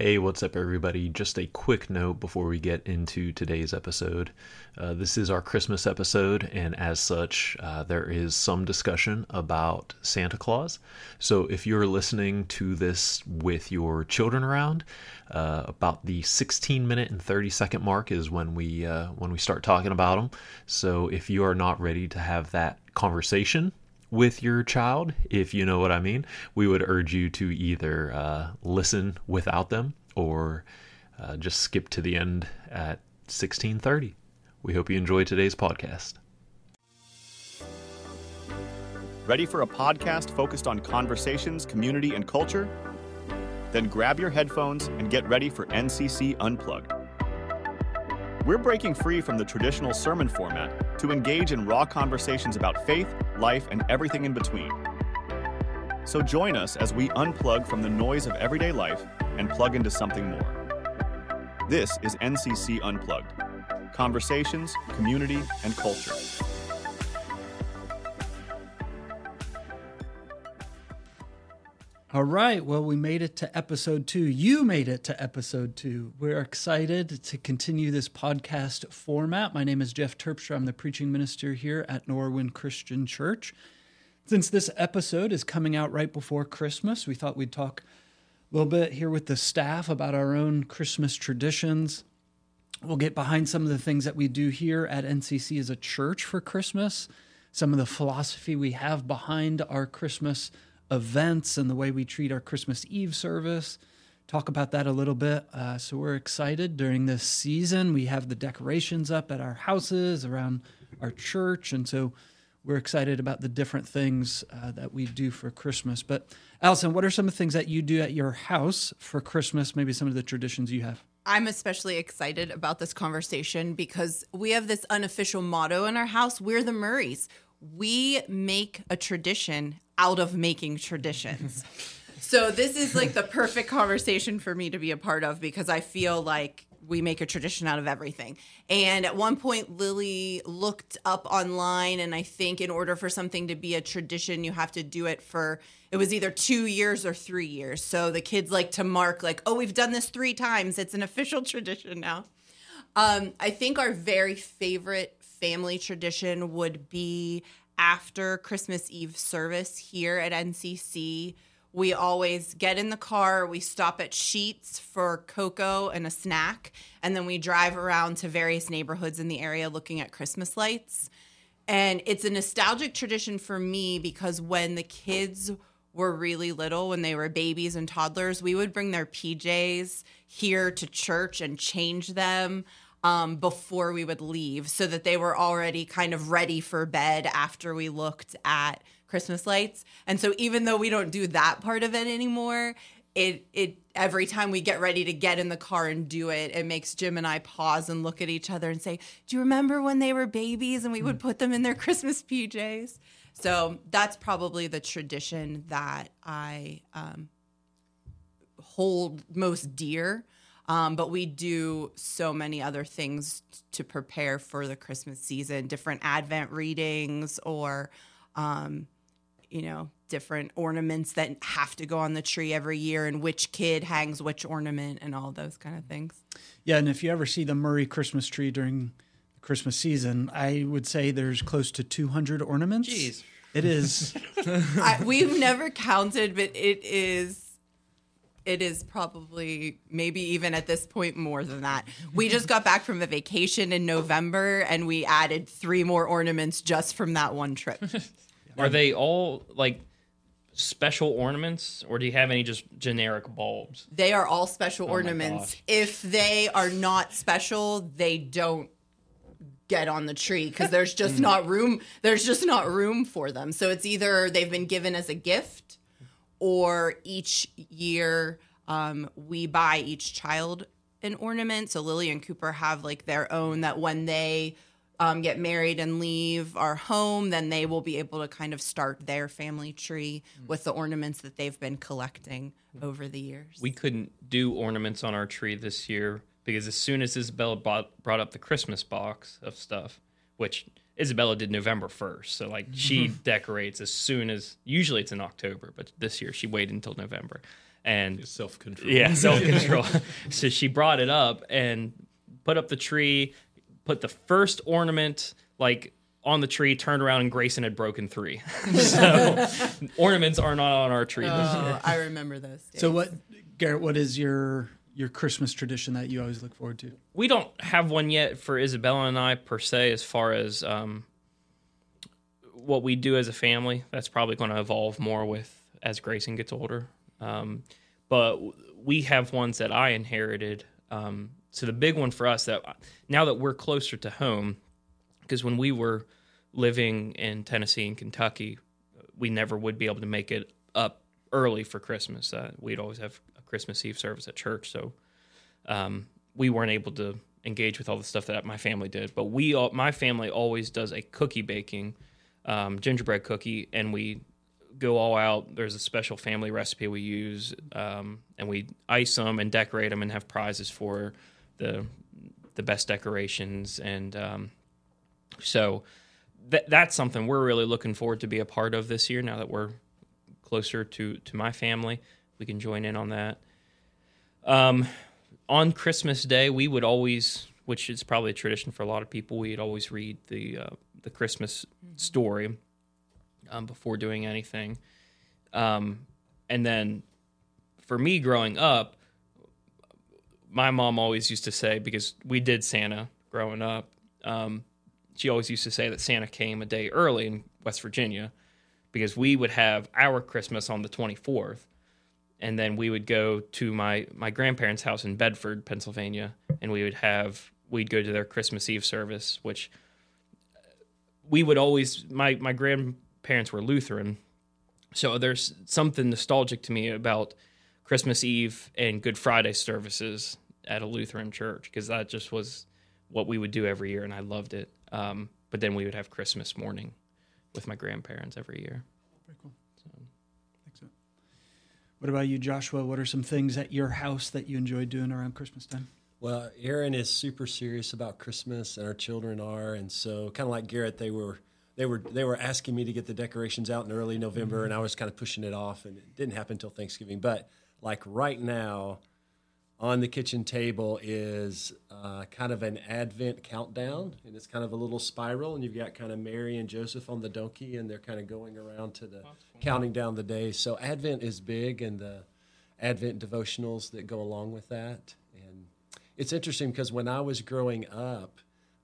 Hey, what's up, everybody? Just a quick note before we get into today's episode. Uh, this is our Christmas episode, and as such, uh, there is some discussion about Santa Claus. So, if you're listening to this with your children around, uh, about the 16 minute and 30 second mark is when we uh, when we start talking about them. So, if you are not ready to have that conversation, with your child, if you know what I mean, we would urge you to either uh, listen without them or uh, just skip to the end at 1630. We hope you enjoy today's podcast. Ready for a podcast focused on conversations, community, and culture? Then grab your headphones and get ready for NCC Unplugged. We're breaking free from the traditional sermon format to engage in raw conversations about faith, life, and everything in between. So join us as we unplug from the noise of everyday life and plug into something more. This is NCC Unplugged conversations, community, and culture. All right. Well, we made it to episode two. You made it to episode two. We're excited to continue this podcast format. My name is Jeff Terpstra. I'm the preaching minister here at Norwin Christian Church. Since this episode is coming out right before Christmas, we thought we'd talk a little bit here with the staff about our own Christmas traditions. We'll get behind some of the things that we do here at NCC as a church for Christmas, some of the philosophy we have behind our Christmas events and the way we treat our Christmas Eve service. Talk about that a little bit. Uh, so we're excited during this season. We have the decorations up at our houses around our church, and so we're excited about the different things uh, that we do for Christmas. But Allison, what are some of the things that you do at your house for Christmas? Maybe some of the traditions you have. I'm especially excited about this conversation because we have this unofficial motto in our house. We're the Murrays. We make a tradition out of making traditions. so this is like the perfect conversation for me to be a part of because I feel like we make a tradition out of everything. And at one point, Lily looked up online, and I think in order for something to be a tradition, you have to do it for it was either two years or three years. So the kids like to mark, like, oh, we've done this three times. It's an official tradition now. Um, I think our very favorite family tradition would be after Christmas Eve service here at NCC. We always get in the car, we stop at Sheetz for cocoa and a snack, and then we drive around to various neighborhoods in the area looking at Christmas lights. And it's a nostalgic tradition for me because when the kids were really little, when they were babies and toddlers, we would bring their PJs here to church and change them um, before we would leave so that they were already kind of ready for bed after we looked at Christmas lights. And so even though we don't do that part of it anymore, it it every time we get ready to get in the car and do it, it makes Jim and I pause and look at each other and say, "Do you remember when they were babies and we would put them in their Christmas PJs?" So that's probably the tradition that I um, hold most dear. Um, but we do so many other things to prepare for the Christmas season, different Advent readings or, um, you know, different ornaments that have to go on the tree every year and which kid hangs which ornament and all those kind of things. Yeah, and if you ever see the Murray Christmas tree during the Christmas season, I would say there's close to 200 ornaments. Jeez. It is. I, we've never counted, but it is it is probably maybe even at this point more than that. We just got back from a vacation in November and we added three more ornaments just from that one trip. Are they all like special ornaments, or do you have any just generic bulbs? They are all special oh my ornaments. If they are not special, they don't get on the tree because there's just mm. not room there's just not room for them. So it's either they've been given as a gift or each year um, we buy each child an ornament. So Lily and Cooper have like their own that when they um, get married and leave our home, then they will be able to kind of start their family tree with the ornaments that they've been collecting over the years. We couldn't do ornaments on our tree this year because as soon as Isabella bought, brought up the Christmas box of stuff, which Isabella did November 1st. So, like, she decorates as soon as, usually it's in October, but this year she waited until November. And Self control. yeah, self control. so she brought it up and put up the tree, put the first ornament like on the tree, turned around, and Grayson had broken three. so ornaments are not on our tree this year. Oh, I remember those. Days. So what, Garrett? What is your your Christmas tradition that you always look forward to? We don't have one yet for Isabella and I per se, as far as um, what we do as a family. That's probably going to evolve more with as Grayson gets older. Um, but we have ones that I inherited. Um, so the big one for us that now that we're closer to home, because when we were living in Tennessee and Kentucky, we never would be able to make it up early for Christmas. Uh, we'd always have a Christmas Eve service at church, so um, we weren't able to engage with all the stuff that my family did. But we, all, my family, always does a cookie baking, um, gingerbread cookie, and we go all out. There's a special family recipe we use, um, and we ice them and decorate them and have prizes for the the best decorations. And um, so th- that's something we're really looking forward to be a part of this year. Now that we're closer to to my family, we can join in on that. Um, on Christmas Day, we would always, which is probably a tradition for a lot of people, we'd always read the uh, the Christmas story um, before doing anything. Um, and then for me growing up, my mom always used to say because we did Santa growing up. Um, she always used to say that Santa came a day early in West Virginia because we would have our Christmas on the 24th and then we would go to my my grandparents' house in Bedford, Pennsylvania, and we would have we'd go to their Christmas Eve service, which we would always my my grandparents were Lutheran, so there's something nostalgic to me about Christmas Eve and Good Friday services at a Lutheran church because that just was what we would do every year, and I loved it. Um, but then we would have Christmas morning with my grandparents every year. Very cool. Excellent. What about you, Joshua? What are some things at your house that you enjoy doing around Christmas time? Well, Aaron is super serious about Christmas, and our children are, and so kind of like Garrett, they were they were they were asking me to get the decorations out in early November, and I was kind of pushing it off, and it didn't happen until Thanksgiving. But like right now, on the kitchen table is uh, kind of an Advent countdown, and it's kind of a little spiral, and you've got kind of Mary and Joseph on the donkey, and they're kind of going around to the counting down the days. So Advent is big, and the Advent devotionals that go along with that, and it's interesting because when I was growing up,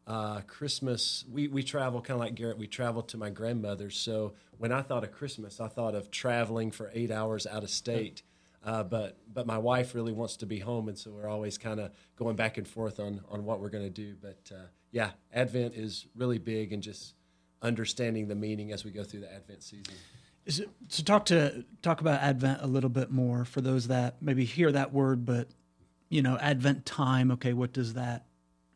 uh, Christmas, we, we travel kind of like Garrett, we travel to my grandmother's. So when I thought of Christmas, I thought of traveling for eight hours out of state. Uh, but but my wife really wants to be home, and so we're always kind of going back and forth on on what we're going to do. But uh, yeah, Advent is really big, and just understanding the meaning as we go through the Advent season. Is it, so talk to talk about Advent a little bit more for those that maybe hear that word, but you know, Advent time. Okay, what does that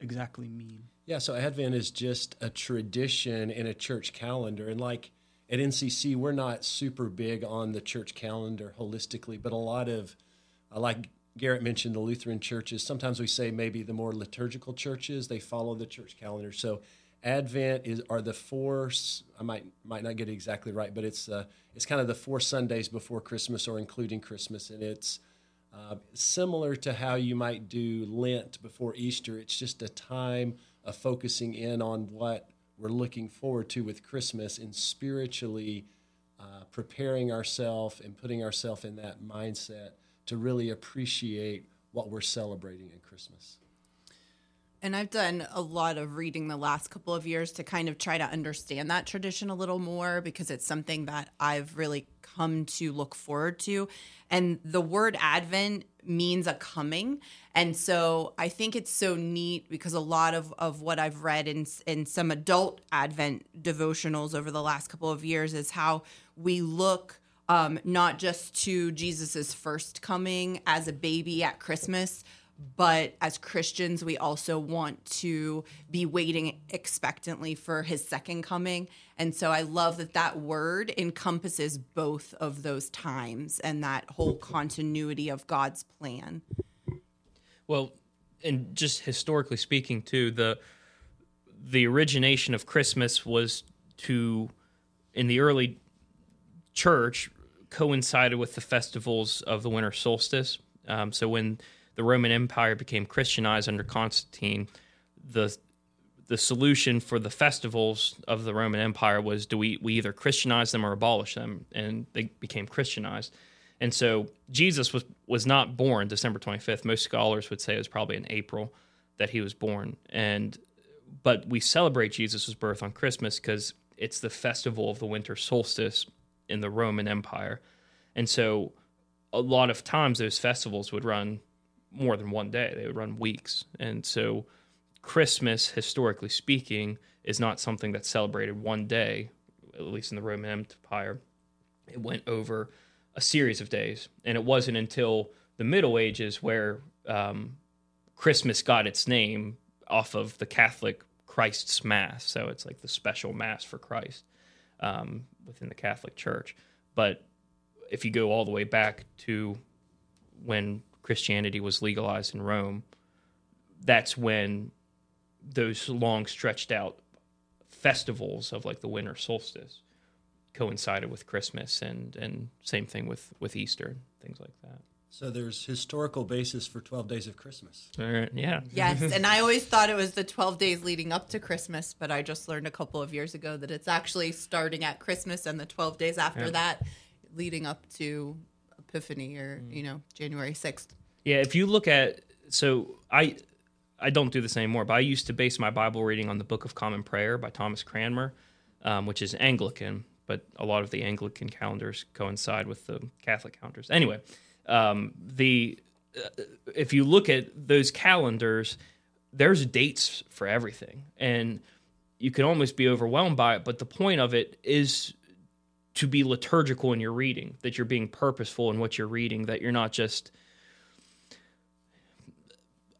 exactly mean? Yeah, so Advent is just a tradition in a church calendar. And like at NCC, we're not super big on the church calendar holistically, but a lot of, uh, like Garrett mentioned, the Lutheran churches, sometimes we say maybe the more liturgical churches, they follow the church calendar. So Advent is are the four. I might might not get it exactly right, but it's uh, it's kind of the four Sundays before Christmas or including Christmas, and it's uh, similar to how you might do Lent before Easter. It's just a time of focusing in on what we're looking forward to with Christmas and spiritually uh, preparing ourselves and putting ourselves in that mindset to really appreciate what we're celebrating in Christmas. And I've done a lot of reading the last couple of years to kind of try to understand that tradition a little more because it's something that I've really come to look forward to. And the word Advent means a coming. And so I think it's so neat because a lot of, of what I've read in, in some adult Advent devotionals over the last couple of years is how we look um, not just to Jesus's first coming as a baby at Christmas, but as Christians, we also want to be waiting expectantly for his second coming. And so I love that that word encompasses both of those times and that whole continuity of God's plan. Well, and just historically speaking, too, the the origination of Christmas was to in the early church. coincided with the festivals of the winter solstice. Um, so when the Roman Empire became Christianized under Constantine, the the solution for the festivals of the Roman Empire was do we, we either Christianize them or abolish them, and they became Christianized. And so Jesus was was not born December 25th. Most scholars would say it was probably in April that he was born. And but we celebrate Jesus' birth on Christmas because it's the festival of the winter solstice in the Roman Empire. And so a lot of times those festivals would run more than one day. They would run weeks. And so Christmas, historically speaking, is not something that's celebrated one day, at least in the Roman Empire. It went over a series of days. And it wasn't until the Middle Ages where um, Christmas got its name off of the Catholic Christ's Mass. So it's like the special Mass for Christ um, within the Catholic Church. But if you go all the way back to when Christianity was legalized in Rome, that's when those long stretched out festivals of like the winter solstice coincided with Christmas and and same thing with with Easter things like that. So there's historical basis for 12 days of Christmas. yeah. Yes, and I always thought it was the 12 days leading up to Christmas, but I just learned a couple of years ago that it's actually starting at Christmas and the 12 days after Yeah. that leading up to Epiphany or, mm. you know, January 6th. Yeah, if you look at so I I don't do this anymore, but I used to base my Bible reading on the Book of Common Prayer by Thomas Cranmer, um, which is Anglican, but a lot of the Anglican calendars coincide with the Catholic calendars. Anyway, um, the uh, if you look at those calendars, there's dates for everything, and you can almost be overwhelmed by it. But the point of it is to be liturgical in your reading, that you're being purposeful in what you're reading, that you're not just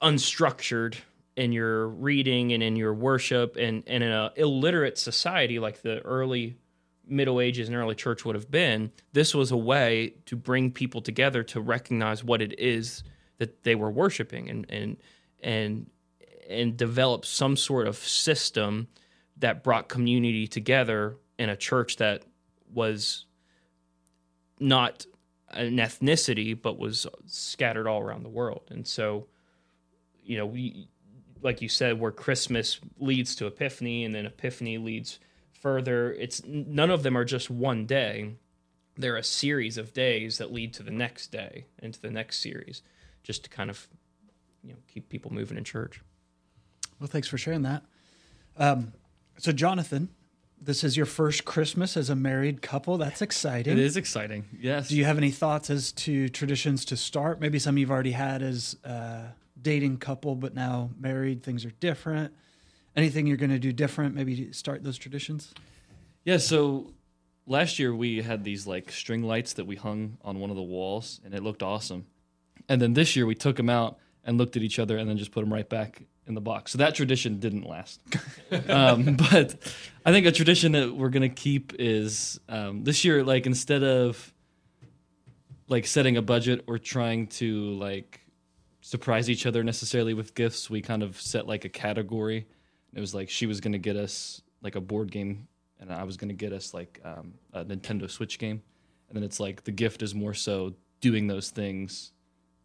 unstructured in your reading and in your worship and, and in an illiterate society like the early middle ages and early church would have been this was a way to bring people together to recognize what it is that they were worshiping and and and and develop some sort of system that brought community together in a church that was not an ethnicity but was scattered all around the world. And so you know we like you said where christmas leads to epiphany and then epiphany leads further it's none of them are just one day they're a series of days that lead to the next day and to the next series just to kind of you know keep people moving in church Well, thanks for sharing that. Um, so, Jonathan, this is your first Christmas as a married couple. That's exciting. It is exciting. Yes. Do you have any thoughts as to traditions to start? Maybe some you've already had as a dating couple, but now married, things are different. Anything you're going to do different? Maybe start those traditions? Yeah, so last year we had these like string lights that we hung on one of the walls and it looked awesome. And then this year we took them out and looked at each other and then just put them right back in the box. So that tradition didn't last. um, but I think a tradition that we're going to keep is um, this year, like instead of like setting a budget or trying to like surprise each other necessarily with gifts, we kind of set like a category. It was like she was going to get us like a board game and I was going to get us like um, a Nintendo Switch game. And then it's like the gift is more so doing those things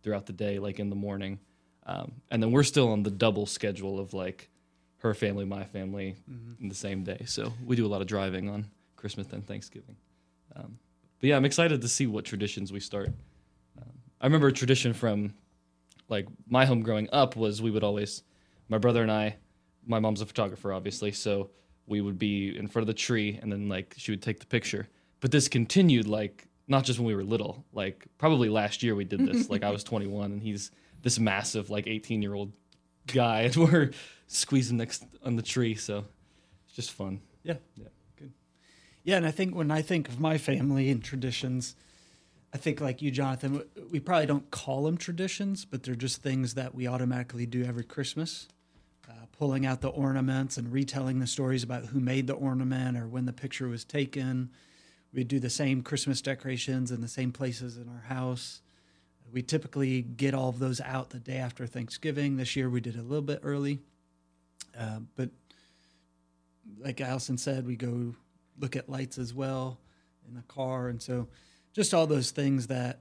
throughout the day, like in the morning. Um, and then we're still on the double schedule of like her family, my family in the same day. So we do a lot of driving on Christmas and Thanksgiving. Um, but yeah, I'm excited to see what traditions we start. Um, I remember a tradition from like my home growing up was we would always, my brother and I, my mom's a photographer, obviously, so we would be in front of the tree and then like she would take the picture. But this continued like not just when we were little, like probably last year we did this. like I was 21 and he's this massive like 18 year old guy and we're squeezing next on the tree. So it's just fun. Yeah. Yeah. Good. Yeah. And I think when I think of my family and traditions, I think like you, Jonathan, we probably don't call them traditions, but they're just things that we automatically do every Christmas. Uh, pulling out the ornaments and retelling the stories about who made the ornament or when the picture was taken. We do the same Christmas decorations in the same places in our house. We typically get all of those out the day after Thanksgiving. This year we did a little bit early. Uh, but like Allison said, we go look at lights as well in the car. And so just all those things that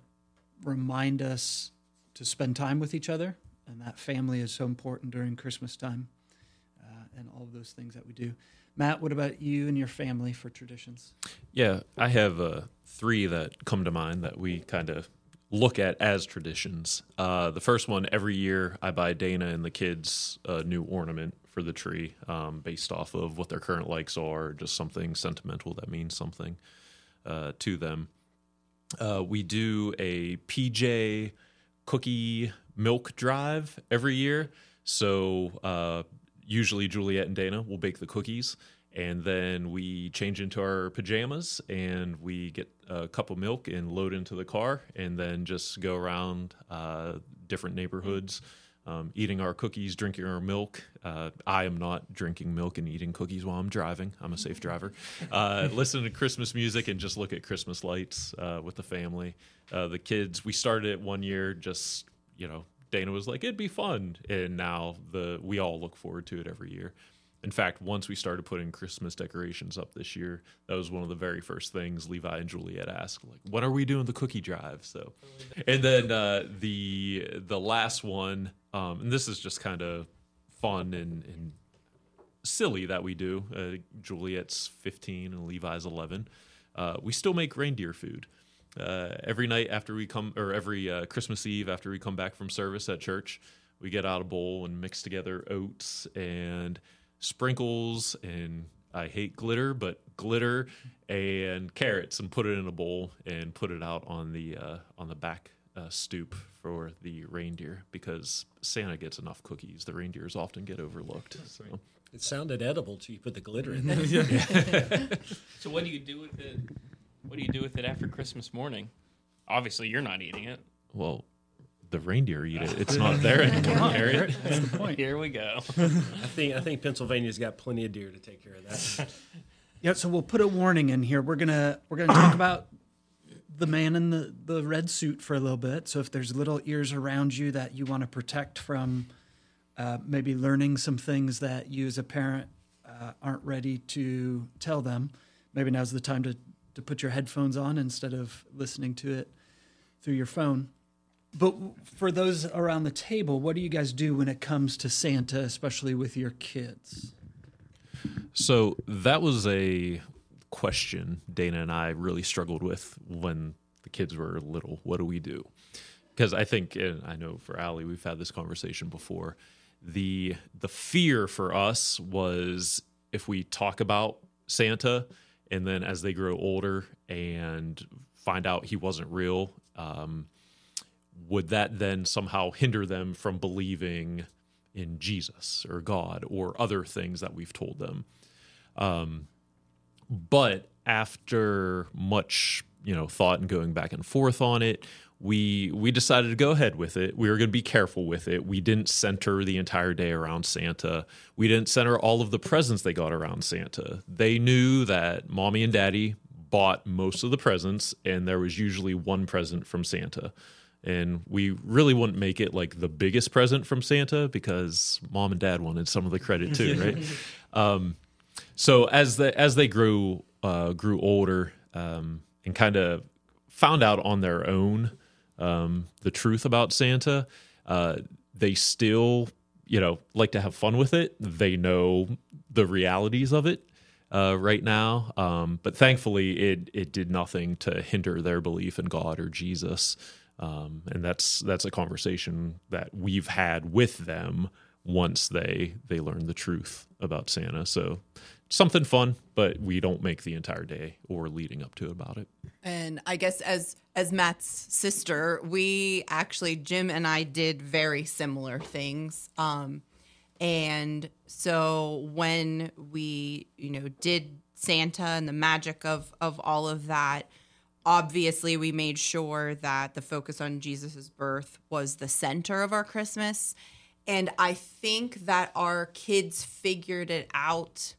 remind us to spend time with each other, and that family is so important during Christmas time, uh, and all of those things that we do. Matt, what about you and your family for traditions? Yeah, I have uh, three that come to mind that we kind of look at as traditions. Uh, the first one, every year, I buy Dana and the kids a new ornament for the tree um, based off of what their current likes are, just something sentimental that means something uh, to them. Uh, we do a PJ cookie milk drive every year. So uh, usually Juliet and Dana will bake the cookies, and then we change into our pajamas and we get a cup of milk and load into the car, and then just go around uh, different neighborhoods. Um, eating our cookies, drinking our milk. Uh, I am not drinking milk and eating cookies while I'm driving. I'm a safe driver. Uh, listen to Christmas music and just look at Christmas lights uh, with the family. Uh, the kids, we started it one year just, you know, Dana was like, it'd be fun. And now the we all look forward to it every year. In fact, once we started putting Christmas decorations up this year, that was one of the very first things Levi and Juliet asked, like, "When are we doing the cookie drive?" So, and then uh, the the last one, um, and this is just kind of fun and, and silly that we do. Uh, Juliet's fifteen and Levi's eleven. Uh, we still make reindeer food. Uh, every night after we come, or every uh, Christmas Eve after we come back from service at church, we get out a bowl and mix together oats and sprinkles and I hate glitter, but glitter and carrots, and put it in a bowl and put it out on the uh, on the back uh, stoop for the reindeer because Santa gets enough cookies. The reindeers often get overlooked. So It sounded edible till you put the glitter in there. So what do you do with it? What do you do with it after Christmas morning? Obviously, you're not eating it. well, the reindeer eat it. It's not there anymore, Harriet. That's the point. Here we go. I think I think Pennsylvania's got plenty of deer to take care of that. Yeah, so we'll put a warning in here. We're gonna we're gonna talk about the man in the the red suit for a little bit. So if there's little ears around you that you want to protect from, uh, maybe learning some things that you as a parent uh, aren't ready to tell them, maybe now's the time to to put your headphones on instead of listening to it through your phone. But for those around the table, what do you guys do when it comes to Santa, especially with your kids? So that was a question Dana and I really struggled with when the kids were little. What do we do? Because I think, and I know for Allie, we've had this conversation before. The the fear for us was if we talk about Santa, and then as they grow older and find out he wasn't real, um, would that then somehow hinder them from believing in Jesus or God or other things that we've told them? But after much you know thought and going back and forth on it we we decided to go ahead with it. We were going to be careful with it. We didn't center the entire day around santa. We didn't center all of the presents they got around santa. They knew that mommy and daddy bought most of the presents and there was usually one present from santa. And we really wouldn't make it like the biggest present from santa because mom and dad wanted some of the credit too right? Um, so as they as they grew uh, grew older um, and kind of found out on their own um, the truth about Santa, uh, they still you know like to have fun with it. They know the realities of it uh, right now, um, but thankfully it it did nothing to hinder their belief in God or Jesus. Um, and that's that's a conversation that we've had with them once they they learn the truth about Santa. So something fun, but we don't make the entire day or leading up to about it. And I guess as as Matt's sister, we actually Jim and I did very similar things. Um, and so when we, you know, did Santa and the magic of of all of that, obviously we made sure that the focus on Jesus's birth was the center of our Christmas. And I think that our kids figured it out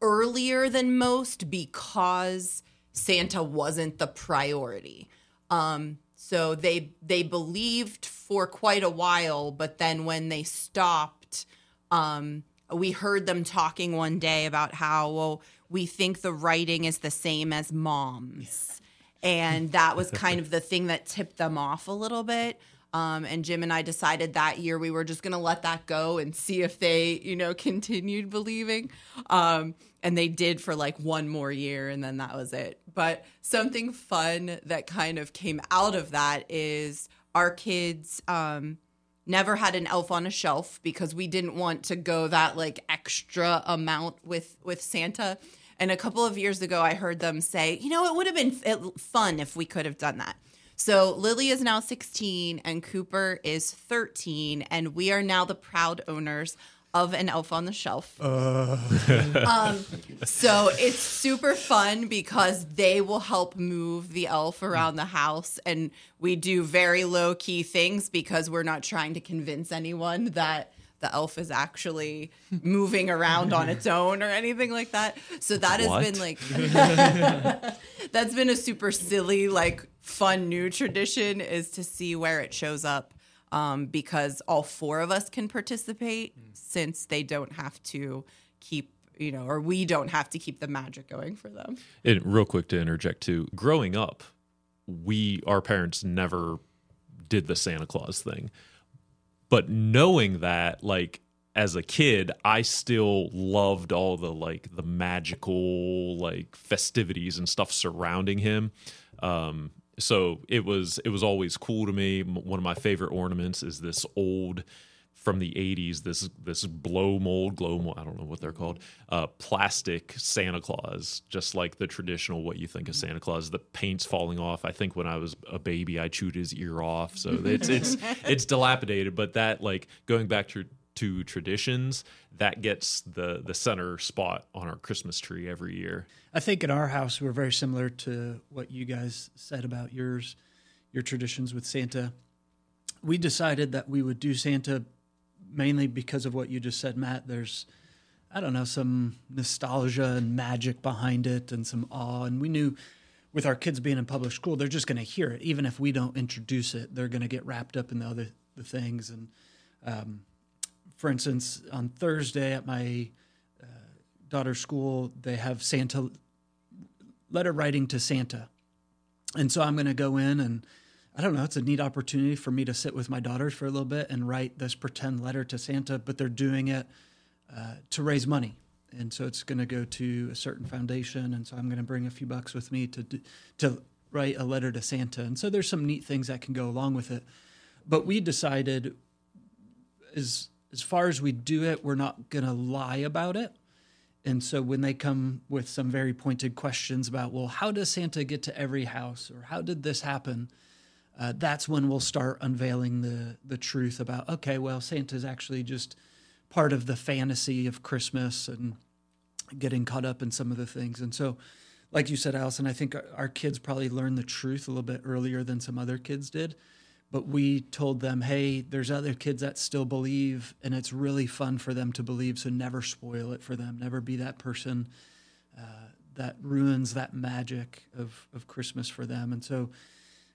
earlier than most because Santa wasn't the priority. Um, so they they believed for quite a while, but then when they stopped, um, we heard them talking one day about how well we think the writing is the same as mom's. and that was kind of the thing that tipped them off a little bit. Um, and Jim and I decided that year we were just going to let that go and see if they, you know, continued believing. Um, and they did for like one more year, and then that was it. But something fun that kind of came out of that is our kids. Um, never had an elf on a shelf because we didn't want to go that like extra amount with with Santa. And a couple of years ago, I heard them say, you know, it would have been fun if we could have done that. So Lily is now 16 and Cooper is 13, and we are now the proud owners of an elf on the shelf. um, so it's super fun because they will help move the elf around the house, and we do very low key things because we're not trying to convince anyone that the elf is actually moving around on its own or anything like that. So that has What? been like that's been a super silly, like fun new tradition is to see where it shows up. Um, because all four of us can participate since they don't have to keep, you know, or we don't have to keep the magic going for them. And real quick to interject too, growing up, we our parents never did the Santa Claus thing. But knowing that, like as a kid, I still loved all the like the magical like festivities and stuff surrounding him. Um, so it was it was always cool to me. One of my favorite ornaments is this old from the 80s this this blow mold glow mold i don't know what they're called uh, plastic santa claus just like the traditional what you think of santa claus the paint's falling off i think when i was a baby i chewed his ear off so it's it's it's dilapidated but that like going back to to traditions that gets the the center spot on our christmas tree every year I think in our house we're very similar to what you guys said about yours, your traditions with Santa. We decided that we would do Santa mainly because of what you just said, Matt. There's, I don't know, some nostalgia and magic behind it and some awe. And we knew with our kids being in public school, they're just going to hear it. Even if we don't introduce it, they're going to get wrapped up in the other the things. And um, for instance, on Thursday at my uh, daughter's school, they have Santa letter writing to Santa. And so I'm going to go in and I don't know, it's a neat opportunity for me to sit with my daughters for a little bit and write this pretend letter to Santa, but they're doing it uh, to raise money. And so it's going to go to a certain foundation. And so I'm going to bring a few bucks with me to, to write a letter to Santa. And so there's some neat things that can go along with it. But we decided as, as far as we do it, we're not going to lie about it. And so when they come with some very pointed questions about, well, how does Santa get to every house or how did this happen? Uh, that's when we'll start unveiling the the truth about, okay, well, Santa's actually just part of the fantasy of Christmas and getting caught up in some of the things. And so, like you said, Allison, I think our, our kids probably learned the truth a little bit earlier than some other kids did. But we told them, hey, there's other kids that still believe, and it's really fun for them to believe. So never spoil it for them. Never be that person uh, that ruins that magic of, of Christmas for them. And so,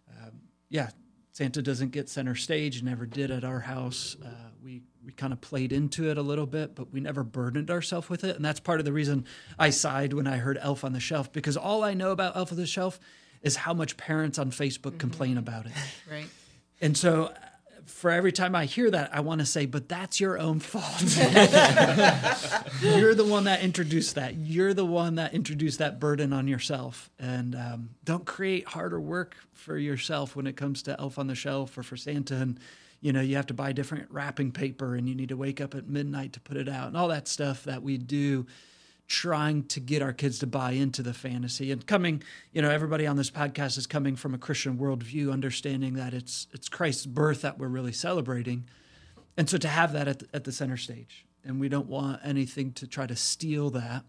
um, yeah, Santa doesn't get center stage, never did at our house. Uh, we we kind of played into it a little bit, but we never burdened ourselves with it. And that's part of the reason I sighed when I heard Elf on the Shelf, because all I know about Elf on the Shelf is how much parents on Facebook complain about it. Right. And so uh, for every time I hear that, I want to say, but that's your own fault. You're the one that introduced that. You're the one that introduced that burden on yourself. And um, don't create harder work for yourself when it comes to Elf on the Shelf or for Santa. And, you know, you have to buy different wrapping paper and you need to wake up at midnight to put it out and all that stuff that we do trying to get our kids to buy into the fantasy and coming you know everybody on this podcast is coming from a christian worldview understanding that it's it's christ's birth that we're really celebrating. And so to have that at the, at the center stage and we don't want anything to try to steal that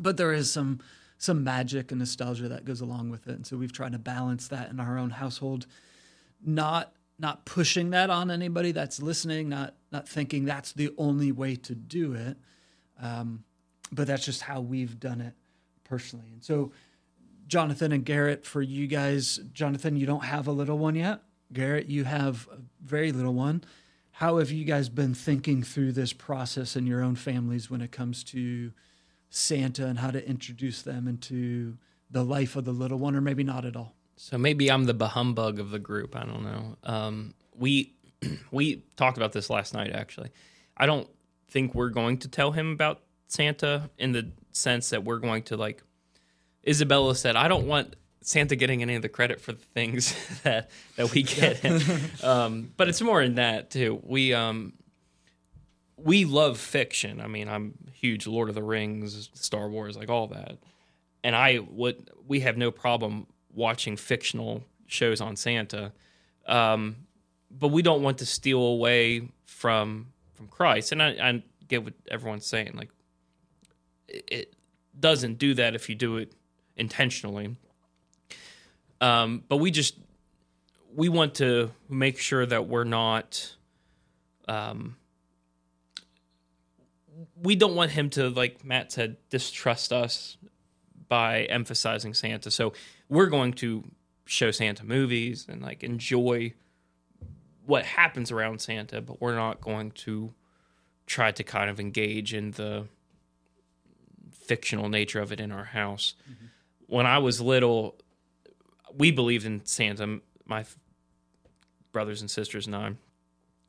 but there is some some magic and nostalgia that goes along with it. And so we've tried to balance that in our own household not not pushing that on anybody that's listening not not thinking that's the only way to do it. Um, but that's just how we've done it personally. And so, Jonathan and Garrett, for you guys, Jonathan, you don't have a little one yet. Garrett, you have a very little one. How have you guys been thinking through this process in your own families when it comes to Santa and how to introduce them into the life of the little one, or maybe not at all. So maybe I'm the humbug of the group. I don't know. Um, we we talked about this last night. Actually, I don't think we're going to tell him about Santa in the sense that we're going to like. Isabella said, "I don't want Santa getting any of the credit for the things that that we get." um, but it's more in that too. We um, we love fiction. I mean, I'm huge Lord of the Rings, Star Wars, like all that. And I would we have no problem watching fictional shows on Santa. Um, but we don't want to steal away from from Christ. And I, I get what everyone's saying. Like it, doesn't do that if you do it intentionally. Um, but we just we want to make sure that we're not um, we don't want him to like Matt said distrust us by emphasizing Santa. So we're going to show Santa movies and like enjoy what happens around Santa, but we're not going to try to kind of engage in the fictional nature of it in our house. Mm-hmm. When I was little, we believed in Santa, my brothers and sisters and I,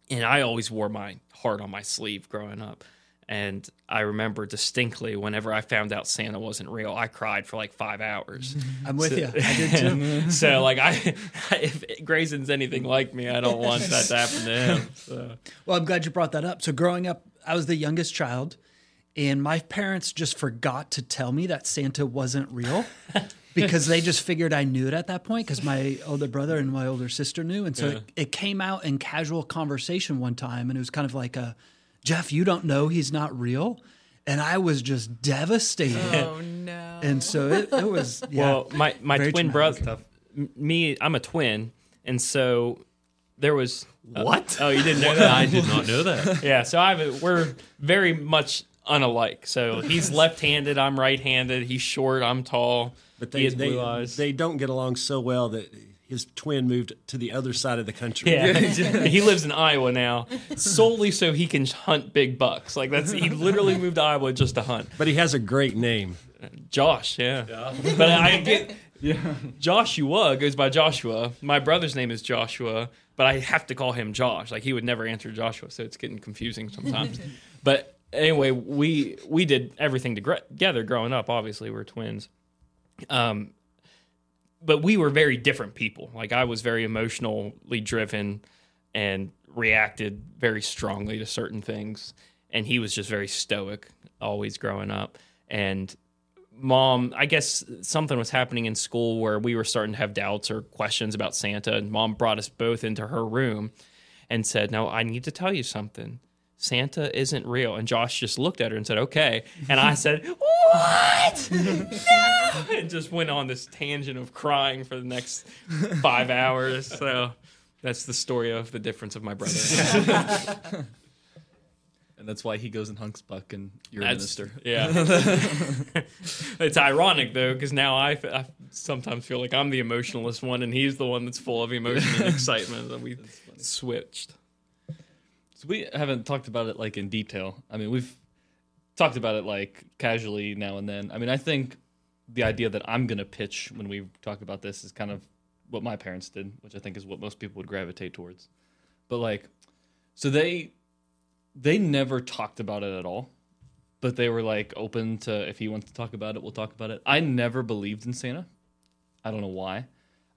and I always wore my heart on my sleeve growing up. And I remember distinctly whenever I found out Santa wasn't real, I cried for like five hours. I'm with so, you. I did too. so, like, I if Grayson's anything like me, I don't want that to happen to him. So. Well, I'm glad you brought that up. So, growing up, I was the youngest child, and my parents just forgot to tell me that Santa wasn't real. because they just figured I knew it at that point because my older brother and my older sister knew. And so yeah. it, it, came out in casual conversation one time. And it was kind of like a, Jeff, you don't know he's not real. And I was just devastated. Oh no! And so it, it was. Yeah, well, my my twin brother, me, I'm a twin, and so there was uh, what? Oh, you didn't know that? I did not know that. yeah, so I we're very much unalike. So he's left-handed, I'm right-handed. He's short, I'm tall. But they they, they don't get along so well that his twin moved to the other side of the country. Yeah, he lives in Iowa now, solely so he can hunt big bucks. Like that's he literally moved to Iowa just to hunt. But he has a great name, Josh. Yeah, yeah. but I get yeah. Joshua goes by Joshua. My brother's name is Joshua, but I have to call him Josh. Like he would never answer Joshua, so it's getting confusing sometimes. but anyway, we we did everything together growing up. Obviously, we're twins. Um, but we were very different people. Like I was very emotionally driven and reacted very strongly to certain things, and he was just very stoic, always growing up. And mom, I guess something was happening in school where we were starting to have doubts or questions about Santa, and mom brought us both into her room and said, "No, I need to tell you something." Santa isn't real. And Josh just looked at her and said, okay. And I said, what? no! And just went on this tangent of crying for the next five hours. So that's the story of the difference of my brother. and that's why he goes and hunks buck and you're that's, a minister. Yeah. it's ironic though, because now I, I, sometimes feel like I'm the emotionalist one and he's the one that's full of emotion and excitement. And we switched. So we haven't talked about it like in detail. I mean, we've talked about it like casually now and then. I mean, I think the idea that I'm going to pitch when we talk about this is kind of what my parents did, which I think is what most people would gravitate towards. But like, so they they never talked about it at all, but they were like open to if he wants to talk about it, we'll talk about it. I never believed in Santa. I don't know why.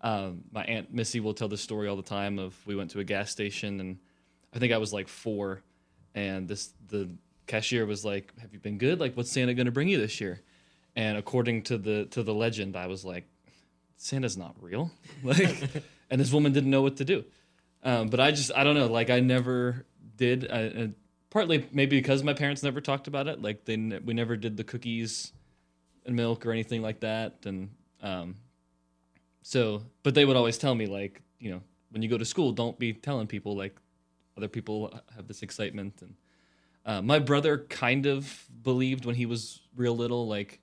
Um, my aunt Missy will tell this story all the time of we went to a gas station and I think I was like four, and this the cashier was like, "Have you been good? Like, what's Santa to bring you this year?" And according to the to the legend, I was like, "Santa's not real." Like, and this woman didn't know what to do. Um, but I just I don't know. Like, I never did. I, partly maybe because my parents never talked about it. Like, they we never did the cookies and milk or anything like that. And um, so, but they would always tell me like, you know, when you go to school, don't be telling people like other people have this excitement and uh, my brother kind of believed when he was real little like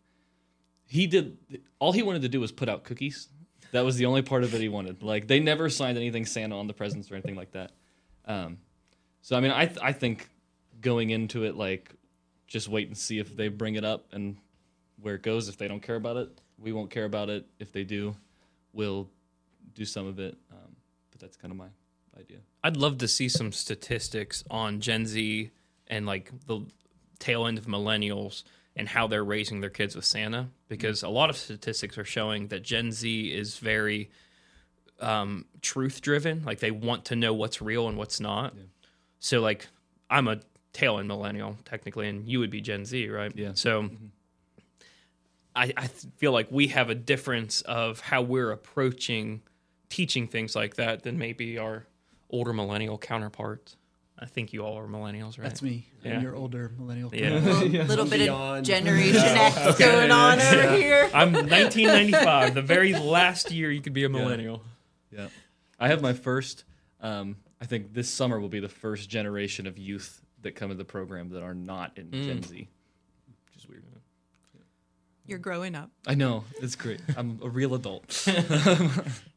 he did all he wanted to do was put out cookies that was the only part of it he wanted like they never signed anything santa on the presents or anything like that um, so i mean i th- i think going into it like just wait and see if they bring it up and where it goes if they don't care about it we won't care about it. If they do, we'll do some of it. Um, but that's kind of my idea. I'd love to see some statistics on Gen Z and like the tail end of millennials and how they're raising their kids with Santa because a lot of statistics are showing that Gen Z is very um, truth driven. Like they want to know what's real and what's not. So like I'm a tail end millennial technically, and you would be Gen Z, right? Yeah. So I, I feel like we have a difference of how we're approaching teaching things like that than maybe our older millennial counterparts. I think you all are millennials, right? That's me. Yeah. And your older millennial. Yeah. A little bit of Beyond. Generation X going on over here. I'm 1995, the very last year you could be a millennial. Yeah. I have my first. Um, I think this summer will be the first generation of youth that come to the program that are not in Gen Z, which is weird. You're growing up. I know it's great. I'm a real adult.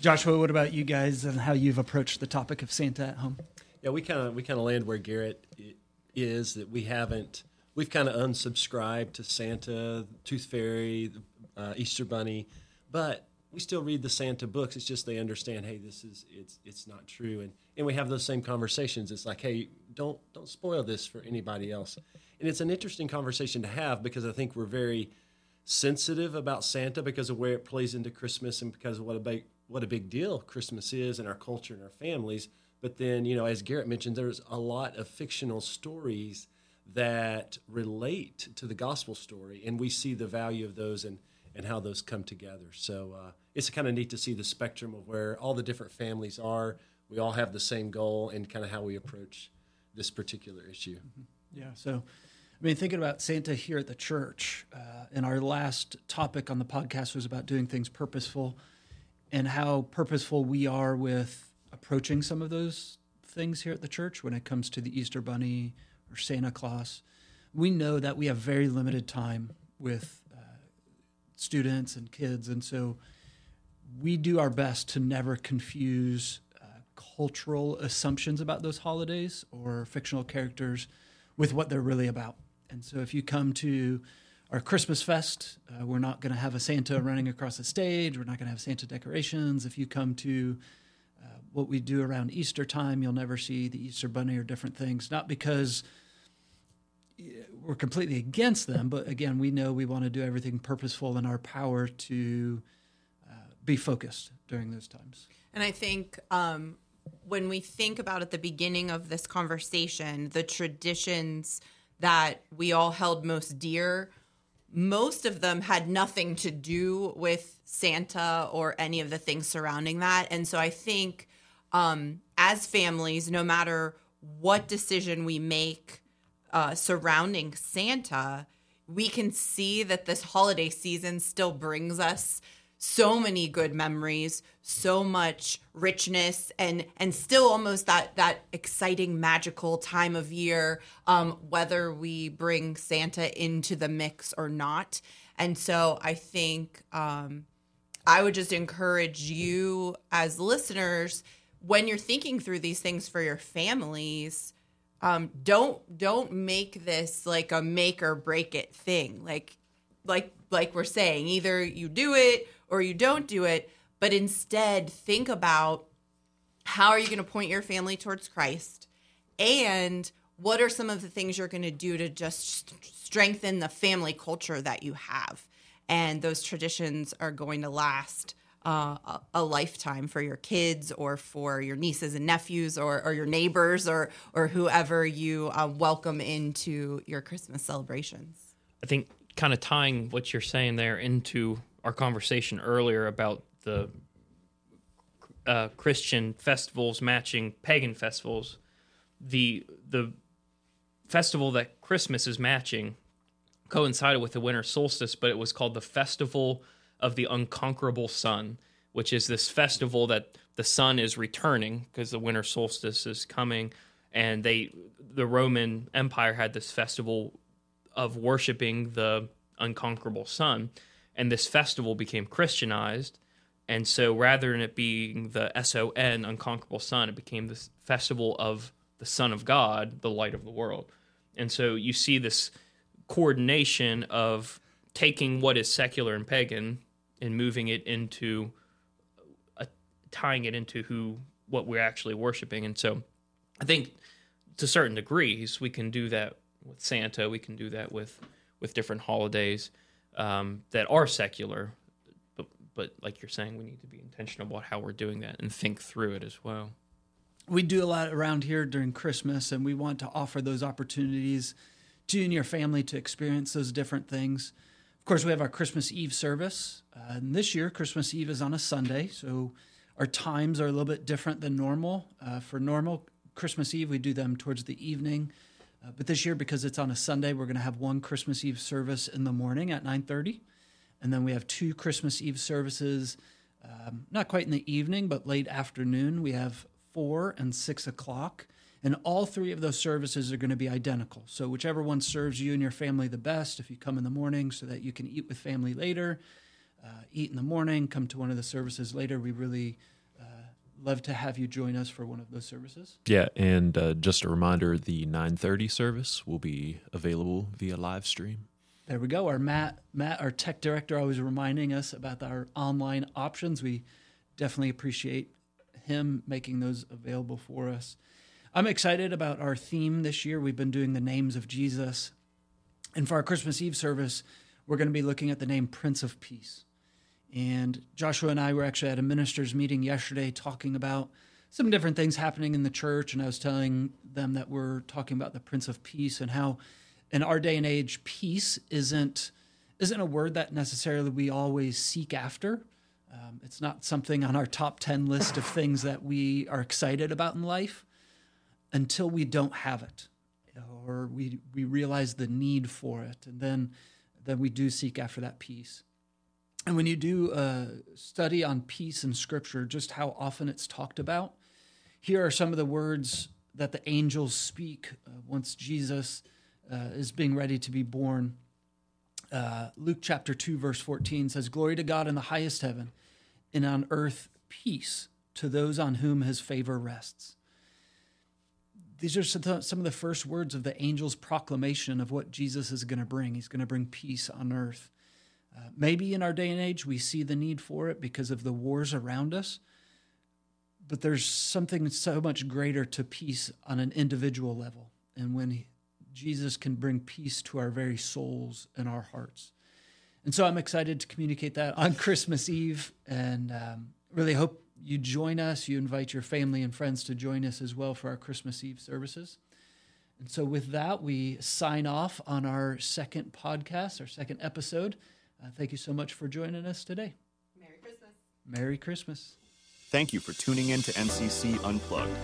Joshua, what about you guys and how you've approached the topic of Santa at home? Yeah, we kind of we kind of land where Garrett is that we haven't we've kind of unsubscribed to Santa, Tooth Fairy, uh, Easter Bunny, but we still read the Santa books. It's just they understand, hey, this is it's it's not true, and and we have those same conversations. It's like, hey, don't don't spoil this for anybody else, and it's an interesting conversation to have because I think we're very sensitive about Santa because of where it plays into Christmas and because of what a big what a big deal Christmas is in our culture and our families. But then, you know, as Garrett mentioned, there's a lot of fictional stories that relate to the gospel story, and we see the value of those and and how those come together. So uh, it's kind of neat to see the spectrum of where all the different families are. We all have the same goal and kind of how we approach this particular issue. Yeah. So, I mean, thinking about Santa here at the church, uh, and our last topic on the podcast was about doing things purposeful and how purposeful we are with approaching some of those things here at the church when it comes to the Easter Bunny or Santa Claus. We know that we have very limited time with uh, students and kids, and so we do our best to never confuse uh, cultural assumptions about those holidays or fictional characters with what they're really about. And so if you come to our Christmas fest, uh, we're not going to have a Santa running across the stage. We're not going to have Santa decorations. If you come to uh, what we do around Easter time, you'll never see the Easter bunny or different things. Not because we're completely against them, but again, we know we want to do everything purposeful in our power to uh, be focused during those times. And I think um, when we think about at the beginning of this conversation, the traditions that we all held most dear, most of them had nothing to do with Santa or any of the things surrounding that. And so I think um, as families, no matter what decision we make uh, surrounding Santa, we can see that this holiday season still brings us so many good memories, so much richness, and and still almost that that exciting, magical time of year. Um, whether we bring Santa into the mix or not, and so I think um, I would just encourage you as listeners when you're thinking through these things for your families um, don't don't make this like a make or break it thing like like like we're saying either you do it or you don't do it but instead think about how are you going to point your family towards christ and what are some of the things you're going to do to just strengthen the family culture that you have and those traditions are going to last uh, a, lifetime for your kids or for your nieces and nephews or, or your neighbors or or whoever you uh, welcome into your Christmas celebrations. I think kind of tying what you're saying there into our conversation earlier about the uh, Christian festivals matching pagan festivals, the the festival that Christmas is matching coincided with the winter solstice, but it was called the Festival of the Unconquerable Sun, which is this festival that the sun is returning because the winter solstice is coming, and they the Roman Empire had this festival of worshiping the unconquerable sun, and this festival became Christianized. And so rather than it being the S O N, unconquerable sun, it became this festival of the Son of God, the light of the world. And so you see this coordination of taking what is secular and pagan and moving it into a, tying it into who what we're actually worshiping. And so I think to certain degrees we can do that with Santa, we can do that with with different holidays um, that are secular. But but like you're saying, we need to be intentional about how we're doing that and think through it as well. We do a lot around here during Christmas, and we want to offer those opportunities to you and your family to experience those different things. Of course, we have our Christmas Eve service. Uh, and this year, Christmas Eve is on a Sunday, so our times are a little bit different than normal. Uh, for normal Christmas Eve, we do them towards the evening. Uh, but this year, because it's on a Sunday, we're going to have one Christmas Eve service in the morning at 9:30, and then we have two Christmas Eve services, um, not quite in the evening, but late afternoon. We have four and six o'clock, and all three of those services are going to be identical. So whichever one serves you and your family the best, if you come in the morning so that you can eat with family later, uh, eat in the morning, come to one of the services later. We really love to have you join us for one of those services. Yeah, and uh, just a reminder: the 9:30 service will be available via live stream. There we go. Our Matt, Matt, our tech director, always reminding us about our online options. We definitely appreciate him making those available for us. I'm excited about our theme this year. We've been doing the names of Jesus, and for our Christmas Eve service, we're going to be looking at the name Prince of Peace. And Joshua and I were actually at a ministers' meeting yesterday talking about some different things happening in the church. And I was telling them that we're talking about the Prince of Peace and how in our day and age, peace isn't isn't a word that necessarily we always seek after. Um, it's not something on our top 10 list of things that we are excited about in life until we don't have it or we, we realize the need for it. And then, then we do seek after that peace. And when you do a study on peace in Scripture, just how often it's talked about, here are some of the words that the angels speak uh, once Jesus uh, is being ready to be born. Uh, Luke chapter 2, verse 14 says, Glory to God in the highest heaven, and on earth peace to those on whom his favor rests. These are some of the first words of the angel's proclamation of what Jesus is going to bring. He's going to bring peace on earth. Uh, maybe in our day and age, we see the need for it because of the wars around us. But there's something so much greater to peace on an individual level. And when he, Jesus can bring peace to our very souls and our hearts. And so I'm excited to communicate that on Christmas Eve and um, really hope you join us. You invite your family and friends to join us as well for our Christmas Eve services. And so, with that, we sign off on our second podcast, our second episode. Uh, thank you so much for joining us today. Merry Christmas. Merry Christmas. Thank you for tuning in to NCC Unplugged.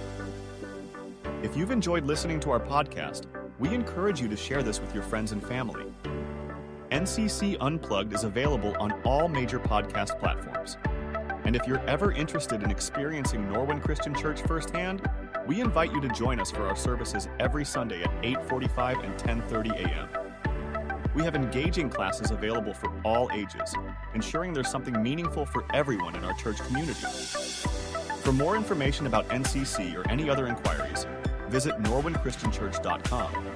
If you've enjoyed listening to our podcast, we encourage you to share this with your friends and family. NCC Unplugged is available on all major podcast platforms. And if you're ever interested in experiencing Norwin Christian Church firsthand, we invite you to join us for our services every Sunday at 8:45 and 10:30 a.m. We have engaging classes available for all ages, ensuring there's something meaningful for everyone in our church community. For more information about NCC or any other inquiries, visit norwinchristianchurch.com